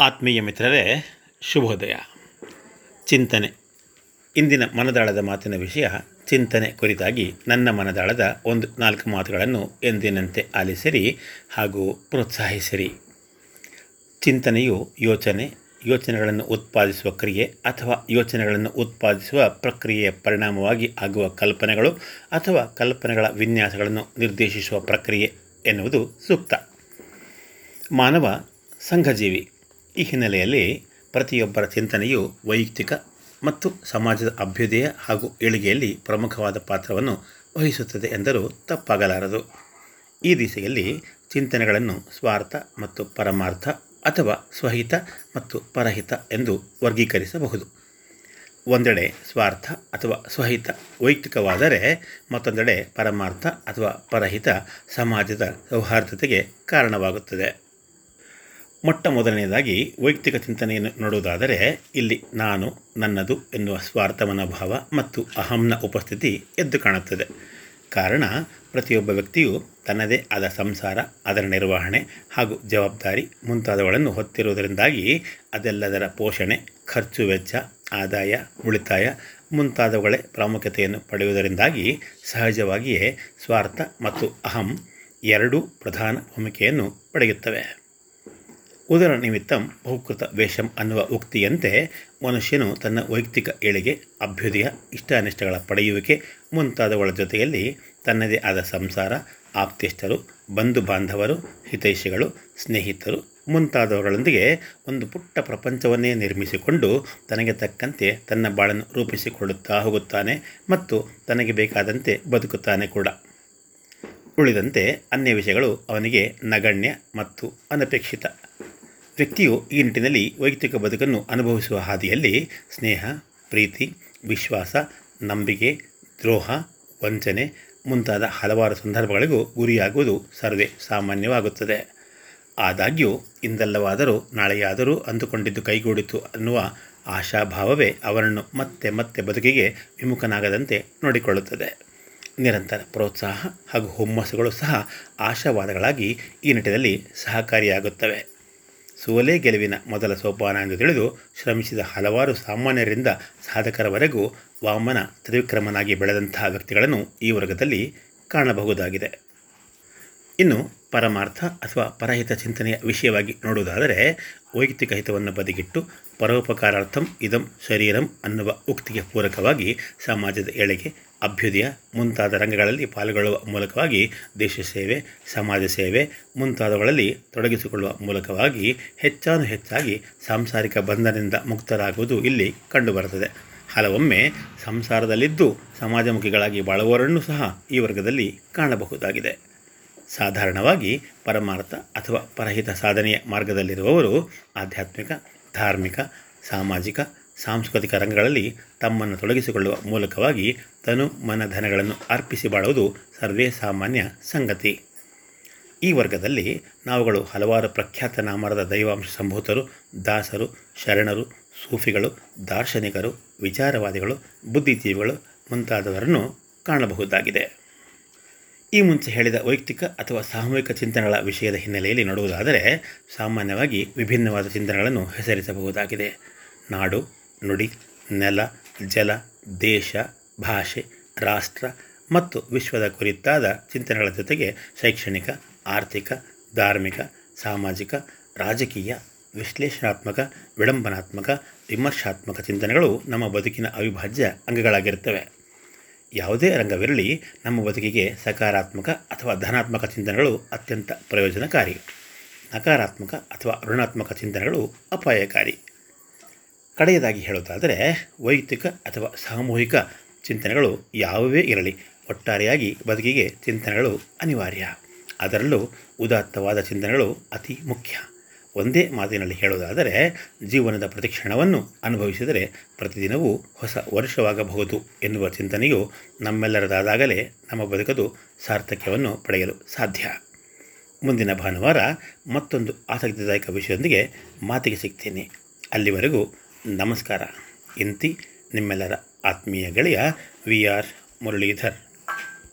ಆತ್ಮೀಯ ಮಿತ್ರರೇ, ಶುಭೋದಯ. ಚಿಂತನೆ. ಇಂದಿನ ಮನದಾಳದ ಮಾತಿನ ವಿಷಯ, ಚಿಂತನೆ ಕುರಿತಾಗಿ ನನ್ನ ಮನದಾಳದ ಒಂದು ನಾಲ್ಕು ಮಾತುಗಳನ್ನು ಎಂದಿನಂತೆ ಆಲಿಸಿರಿ ಹಾಗೂ ಪ್ರೋತ್ಸಾಹಿಸಿರಿ. ಚಿಂತನೆಯು ಯೋಚನೆ, ಯೋಚನೆಗಳನ್ನು ಉತ್ಪಾದಿಸುವ ಕ್ರಿಯೆ ಅಥವಾ ಯೋಚನೆಗಳನ್ನು ಉತ್ಪಾದಿಸುವ ಪ್ರಕ್ರಿಯೆಯ ಪರಿಣಾಮವಾಗಿ ಆಗುವ ಕಲ್ಪನೆಗಳು ಅಥವಾ ಕಲ್ಪನೆಗಳ ವಿನ್ಯಾಸಗಳನ್ನು ನಿರ್ದೇಶಿಸುವ ಪ್ರಕ್ರಿಯೆ ಎನ್ನುವುದು ಸೂಕ್ತ. ಮಾನವ, ಸಂಘಜೀವಿ ಈ ಹಿನ್ನೆಲೆಯಲ್ಲಿ ಪ್ರತಿಯೊಬ್ಬರ ಚಿಂತನೆಯು ವೈಯಕ್ತಿಕ ಮತ್ತು ಸಮಾಜದ ಅಭ್ಯುದಯ ಹಾಗೂ ಏಳಿಗೆಯಲ್ಲಿ ಪ್ರಮುಖವಾದ ಪಾತ್ರವನ್ನು ವಹಿಸುತ್ತದೆ ಎಂದರೂ ತಪ್ಪಾಗಲಾರದು. ಈ ದಿಸೆಯಲ್ಲಿ ಚಿಂತನೆಗಳನ್ನು ಸ್ವಾರ್ಥ ಮತ್ತು ಪರಮಾರ್ಥ ಅಥವಾ ಸ್ವಹಿತ ಮತ್ತು ಪರಹಿತ ಎಂದು ವರ್ಗೀಕರಿಸಬಹುದು. ಒಂದೆಡೆ ಸ್ವಾರ್ಥ ಅಥವಾ ಸ್ವಹಿತ ವೈಯಕ್ತಿಕವಾದರೆ ಮತ್ತೊಂದೆಡೆ ಪರಮಾರ್ಥ ಅಥವಾ ಪರಹಿತ ಸಮಾಜದ ಸೌಹಾರ್ದತೆಗೆ ಕಾರಣವಾಗುತ್ತದೆ. ಮೊಟ್ಟ ಮೊದಲನೆಯದಾಗಿ ವೈಯಕ್ತಿಕ ಚಿಂತನೆಯನ್ನು ನೋಡುವುದಾದರೆ, ಇಲ್ಲಿ ನಾನು, ನನ್ನದು ಎನ್ನುವ ಸ್ವಾರ್ಥ ಮನೋಭಾವ ಮತ್ತು ಅಹಂನ ಉಪಸ್ಥಿತಿ ಎದ್ದು ಕಾಣುತ್ತದೆ. ಕಾರಣ, ಪ್ರತಿಯೊಬ್ಬ ವ್ಯಕ್ತಿಯು ತನ್ನದೇ ಆದ ಸಂಸಾರ, ಅದರ ನಿರ್ವಹಣೆ ಹಾಗೂ ಜವಾಬ್ದಾರಿ ಮುಂತಾದವುಗಳನ್ನು ಹೊತ್ತಿರುವುದರಿಂದಾಗಿ ಅದೆಲ್ಲದರ ಪೋಷಣೆ, ಖರ್ಚು ವೆಚ್ಚ, ಆದಾಯ, ಉಳಿತಾಯ ಮುಂತಾದವುಗಳೇ ಪ್ರಾಮುಖ್ಯತೆಯನ್ನು ಪಡೆಯುವುದರಿಂದಾಗಿ ಸಹಜವಾಗಿಯೇ ಸ್ವಾರ್ಥ ಮತ್ತು ಅಹಂ ಎರಡೂ ಪ್ರಧಾನ ಭೂಮಿಕೆಯನ್ನು ಪಡೆಯುತ್ತವೆ. ಉದರ ನಿಮಿತ್ತಂ ಬಹುಕೃತ ವೇಷಂ ಅನ್ನುವ ಉಕ್ತಿಯಂತೆ ಮನುಷ್ಯನು ತನ್ನ ವೈಯಕ್ತಿಕ ಏಳಿಗೆ ಅಭ್ಯುದಯ, ಇಷ್ಟಾನಿಷ್ಟಗಳ ಪಡೆಯುವಿಕೆ ಮುಂತಾದವುಗಳ ಜೊತೆಯಲ್ಲಿ ತನ್ನದೇ ಆದ ಸಂಸಾರ ಆಪ್ತಿಷ್ಟರು ಬಂಧು ಬಾಂಧವರು ಹಿತೈಷಿಗಳು, ಸ್ನೇಹಿತರು ಮುಂತಾದವುಗಳೊಂದಿಗೆ ಒಂದು ಪುಟ್ಟ ಪ್ರಪಂಚವನ್ನೇ ನಿರ್ಮಿಸಿಕೊಂಡು ತನಗೆ ತಕ್ಕಂತೆ ತನ್ನ ಬಾಳನ್ನು ರೂಪಿಸಿಕೊಳ್ಳುತ್ತಾ ಹೋಗುತ್ತಾನೆ ಮತ್ತು ತನಗೆ ಬೇಕಾದಂತೆ ಬದುಕುತ್ತಾನೆ ಕೂಡ. ಉಳಿದಂತೆ ಅನ್ಯ ವಿಷಯಗಳು ಅವನಿಗೆ ನಗಣ್ಯ ಮತ್ತು ಅನಪೇಕ್ಷಿತ. ವ್ಯಕ್ತಿಯು ಈ ನಿಟ್ಟಿನಲ್ಲಿ ವೈಯಕ್ತಿಕ ಬದುಕನ್ನು ಅನುಭವಿಸುವ ಹಾದಿಯಲ್ಲಿ ಸ್ನೇಹ, ಪ್ರೀತಿ, ವಿಶ್ವಾಸ, ನಂಬಿಕೆ, ದ್ರೋಹ, ವಂಚನೆ ಮುಂತಾದ ಹಲವಾರು ಸಂದರ್ಭಗಳಿಗೂ ಗುರಿಯಾಗುವುದು ಸರ್ವೇ ಸಾಮಾನ್ಯವಾಗುತ್ತದೆ. ಆದಾಗ್ಯೂ, ಇಂದಲ್ಲವಾದರೂ ನಾಳೆಯಾದರೂ ಅಂದುಕೊಂಡಿದ್ದು ಕೈಗೂಡಿತು ಅನ್ನುವ ಆಶಾಭಾವವೇ ಅವರನ್ನು ಮತ್ತೆ ಮತ್ತೆ ಬದುಕಿಗೆ ವಿಮುಖನಾಗದಂತೆ ನೋಡಿಕೊಳ್ಳುತ್ತದೆ. ನಿರಂತರ ಪ್ರೋತ್ಸಾಹ ಹಾಗೂ ಹುಮ್ಮಸ್ಸುಗಳು ಸಹ ಆಶಾವಾದಗಳಾಗಿ ಈ ನಿಟ್ಟಿನಲ್ಲಿ ಸಹಕಾರಿಯಾಗುತ್ತವೆ. ಸೋಲೆ ಗೆಲುವಿನ ಮೊದಲ ಸೋಪಾನ ಎಂದು ತಿಳಿದು ಶ್ರಮಿಸಿದ ಹಲವಾರು ಸಾಮಾನ್ಯರಿಂದ ಸಾಧಕರವರೆಗೂ ವಾಮನ ತ್ರಿವಿಕ್ರಮನಾಗಿ ಬೆಳೆದಂತಹ ವ್ಯಕ್ತಿಗಳನ್ನು ಈ ವರ್ಗದಲ್ಲಿ ಕಾಣಬಹುದಾಗಿದೆ. ಇನ್ನು ಪರಮಾರ್ಥ ಅಥವಾ ಪರಹಿತ ಚಿಂತನೆಯ ವಿಷಯವಾಗಿ ನೋಡುವುದಾದರೆ ವೈಯಕ್ತಿಕ ಹಿತವನ್ನು ಬದಿಗಿಟ್ಟು ಪರೋಪಕಾರಾರ್ಥಂ ಇದಂ ಶರೀರಂ ಅನ್ನುವ ಉಕ್ತಿಗೆ ಪೂರಕವಾಗಿ ಸಮಾಜದ ಏಳಿಗೆ ಅಭ್ಯುದಯ ಮುಂತಾದ ರಂಗಗಳಲ್ಲಿ ಪಾಲ್ಗೊಳ್ಳುವ ಮೂಲಕವಾಗಿ ದೇಶ ಸೇವೆ, ಸಮಾಜ ಸೇವೆ ಮುಂತಾದವುಗಳಲ್ಲಿ ತೊಡಗಿಸಿಕೊಳ್ಳುವ ಮೂಲಕವಾಗಿ ಹೆಚ್ಚಾನು ಹೆಚ್ಚಾಗಿ ಸಾಂಸಾರಿಕ ಬಂಧನದಿಂದ ಮುಕ್ತರಾಗುವುದು ಇಲ್ಲಿ ಕಂಡುಬರುತ್ತದೆ. ಹಲವೊಮ್ಮೆ ಸಂಸಾರದಲ್ಲಿದ್ದು ಸಮಾಜಮುಖಿಗಳಾಗಿ ಬಾಳುವವರನ್ನು ಸಹ ಈ ವರ್ಗದಲ್ಲಿ ಕಾಣಬಹುದಾಗಿದೆ. ಸಾಧಾರಣವಾಗಿ ಪರಮಾರ್ಥ ಅಥವಾ ಪರಹಿತ ಸಾಧನೆಯ ಮಾರ್ಗದಲ್ಲಿರುವವರು ಆಧ್ಯಾತ್ಮಿಕ, ಧಾರ್ಮಿಕ, ಸಾಮಾಜಿಕ ಸಾಂಸ್ಕೃತಿಕ ರಂಗಗಳಲ್ಲಿ ತಮ್ಮನ್ನು ತೊಡಗಿಸಿಕೊಳ್ಳುವ ಮೂಲಕವಾಗಿ ತನು ಮನ ಧನಗಳನ್ನು ಅರ್ಪಿಸಿ ಬಾಳುವುದು ಸರ್ವೇ ಸಾಮಾನ್ಯ ಸಂಗತಿ. ಈ ವರ್ಗದಲ್ಲಿ ನಾವುಗಳು ಹಲವಾರು ಪ್ರಖ್ಯಾತ ನಾಮರದ ದೈವಾಂಶ ಸಂಭೂತರು, ದಾಸರು, ಶರಣರು, ಸೂಫಿಗಳು, ದಾರ್ಶನಿಕರು, ವಿಚಾರವಾದಿಗಳು, ಬುದ್ಧಿಜೀವಿಗಳು ಮುಂತಾದವರನ್ನು ಕಾಣಬಹುದಾಗಿದೆ. ಈ ಮುಂಚೆ ಹೇಳಿದ ವೈಯಕ್ತಿಕ ಅಥವಾ ಸಾಮೂಹಿಕ ಚಿಂತನೆಗಳ ವಿಷಯದ ಹಿನ್ನೆಲೆಯಲ್ಲಿ ನೋಡುವುದಾದರೆ ಸಾಮಾನ್ಯವಾಗಿ ವಿಭಿನ್ನವಾದ ಚಿಂತನೆಗಳನ್ನು ಹೆಸರಿಸಬಹುದಾಗಿದೆ. ನಾಡು ನುಡಿ, ನೆಲ, ಜಲ, ದೇಶ, ಭಾಷೆ, ರಾಷ್ಟ್ರ ಮತ್ತು ವಿಶ್ವದ ಕುರಿತಾದ ಚಿಂತನೆಗಳ ಜೊತೆಗೆ ಶೈಕ್ಷಣಿಕ, ಆರ್ಥಿಕ, ಧಾರ್ಮಿಕ, ಸಾಮಾಜಿಕ, ರಾಜಕೀಯ, ವಿಶ್ಲೇಷಣಾತ್ಮಕ, ವಿಡಂಬನಾತ್ಮಕ, ವಿಮರ್ಶಾತ್ಮಕ ಚಿಂತನೆಗಳು ನಮ್ಮ ಬದುಕಿನ ಅವಿಭಾಜ್ಯ ಅಂಗಗಳಾಗಿರುತ್ತವೆ. ಯಾವುದೇ ರಂಗವಿರಲಿ, ನಮ್ಮ ಬದುಕಿಗೆ ಸಕಾರಾತ್ಮಕ ಅಥವಾ ಧನಾತ್ಮಕ ಚಿಂತನೆಗಳು ಅತ್ಯಂತ ಪ್ರಯೋಜನಕಾರಿ. ನಕಾರಾತ್ಮಕ ಅಥವಾ ಋಣಾತ್ಮಕ ಚಿಂತನೆಗಳು ಅಪಾಯಕಾರಿ. ಕಡೆಯದಾಗಿ ಹೇಳೋದಾದರೆ ವೈಯಕ್ತಿಕ ಅಥವಾ ಸಾಮೂಹಿಕ ಚಿಂತನೆಗಳು ಯಾವುವೇ ಇರಲಿ, ಒಟ್ಟಾರೆಯಾಗಿ ಬದುಕಿಗೆ ಚಿಂತನೆಗಳು ಅನಿವಾರ್ಯ. ಅದರಲ್ಲೂ ಉದಾತ್ತವಾದ ಚಿಂತನೆಗಳು ಅತಿ ಮುಖ್ಯ. ಒಂದೇ ಮಾತಿನಲ್ಲಿ ಹೇಳುವುದಾದರೆ, ಜೀವನದ ಪ್ರತಿಕ್ಷಣವನ್ನು ಅನುಭವಿಸಿದರೆ ಪ್ರತಿದಿನವೂ ಹೊಸ ವರ್ಷವಾಗಬಹುದು ಎನ್ನುವ ಚಿಂತನೆಯು ನಮ್ಮೆಲ್ಲರದಾದಾಗಲೇ ನಮ್ಮ ಬದುಕದು ಸಾರ್ಥಕ್ಯವನ್ನು ಪಡೆಯಲು ಸಾಧ್ಯ. ಮುಂದಿನ ಭಾನುವಾರ ಮತ್ತೊಂದು ಆಸಕ್ತಿದಾಯಕ ವಿಷಯದೊಂದಿಗೆ ಮಾತಿಗೆ ಸಿಗ್ತೀನಿ. ಅಲ್ಲಿವರೆಗೂ ನಮಸ್ಕಾರ. ಇಂತಿ ನಿಮ್ಮೆಲ್ಲರ ಆತ್ಮೀಯ ಗೆಳೆಯ ವಿ ಆರ್ ಮುರಳೀಧರ್.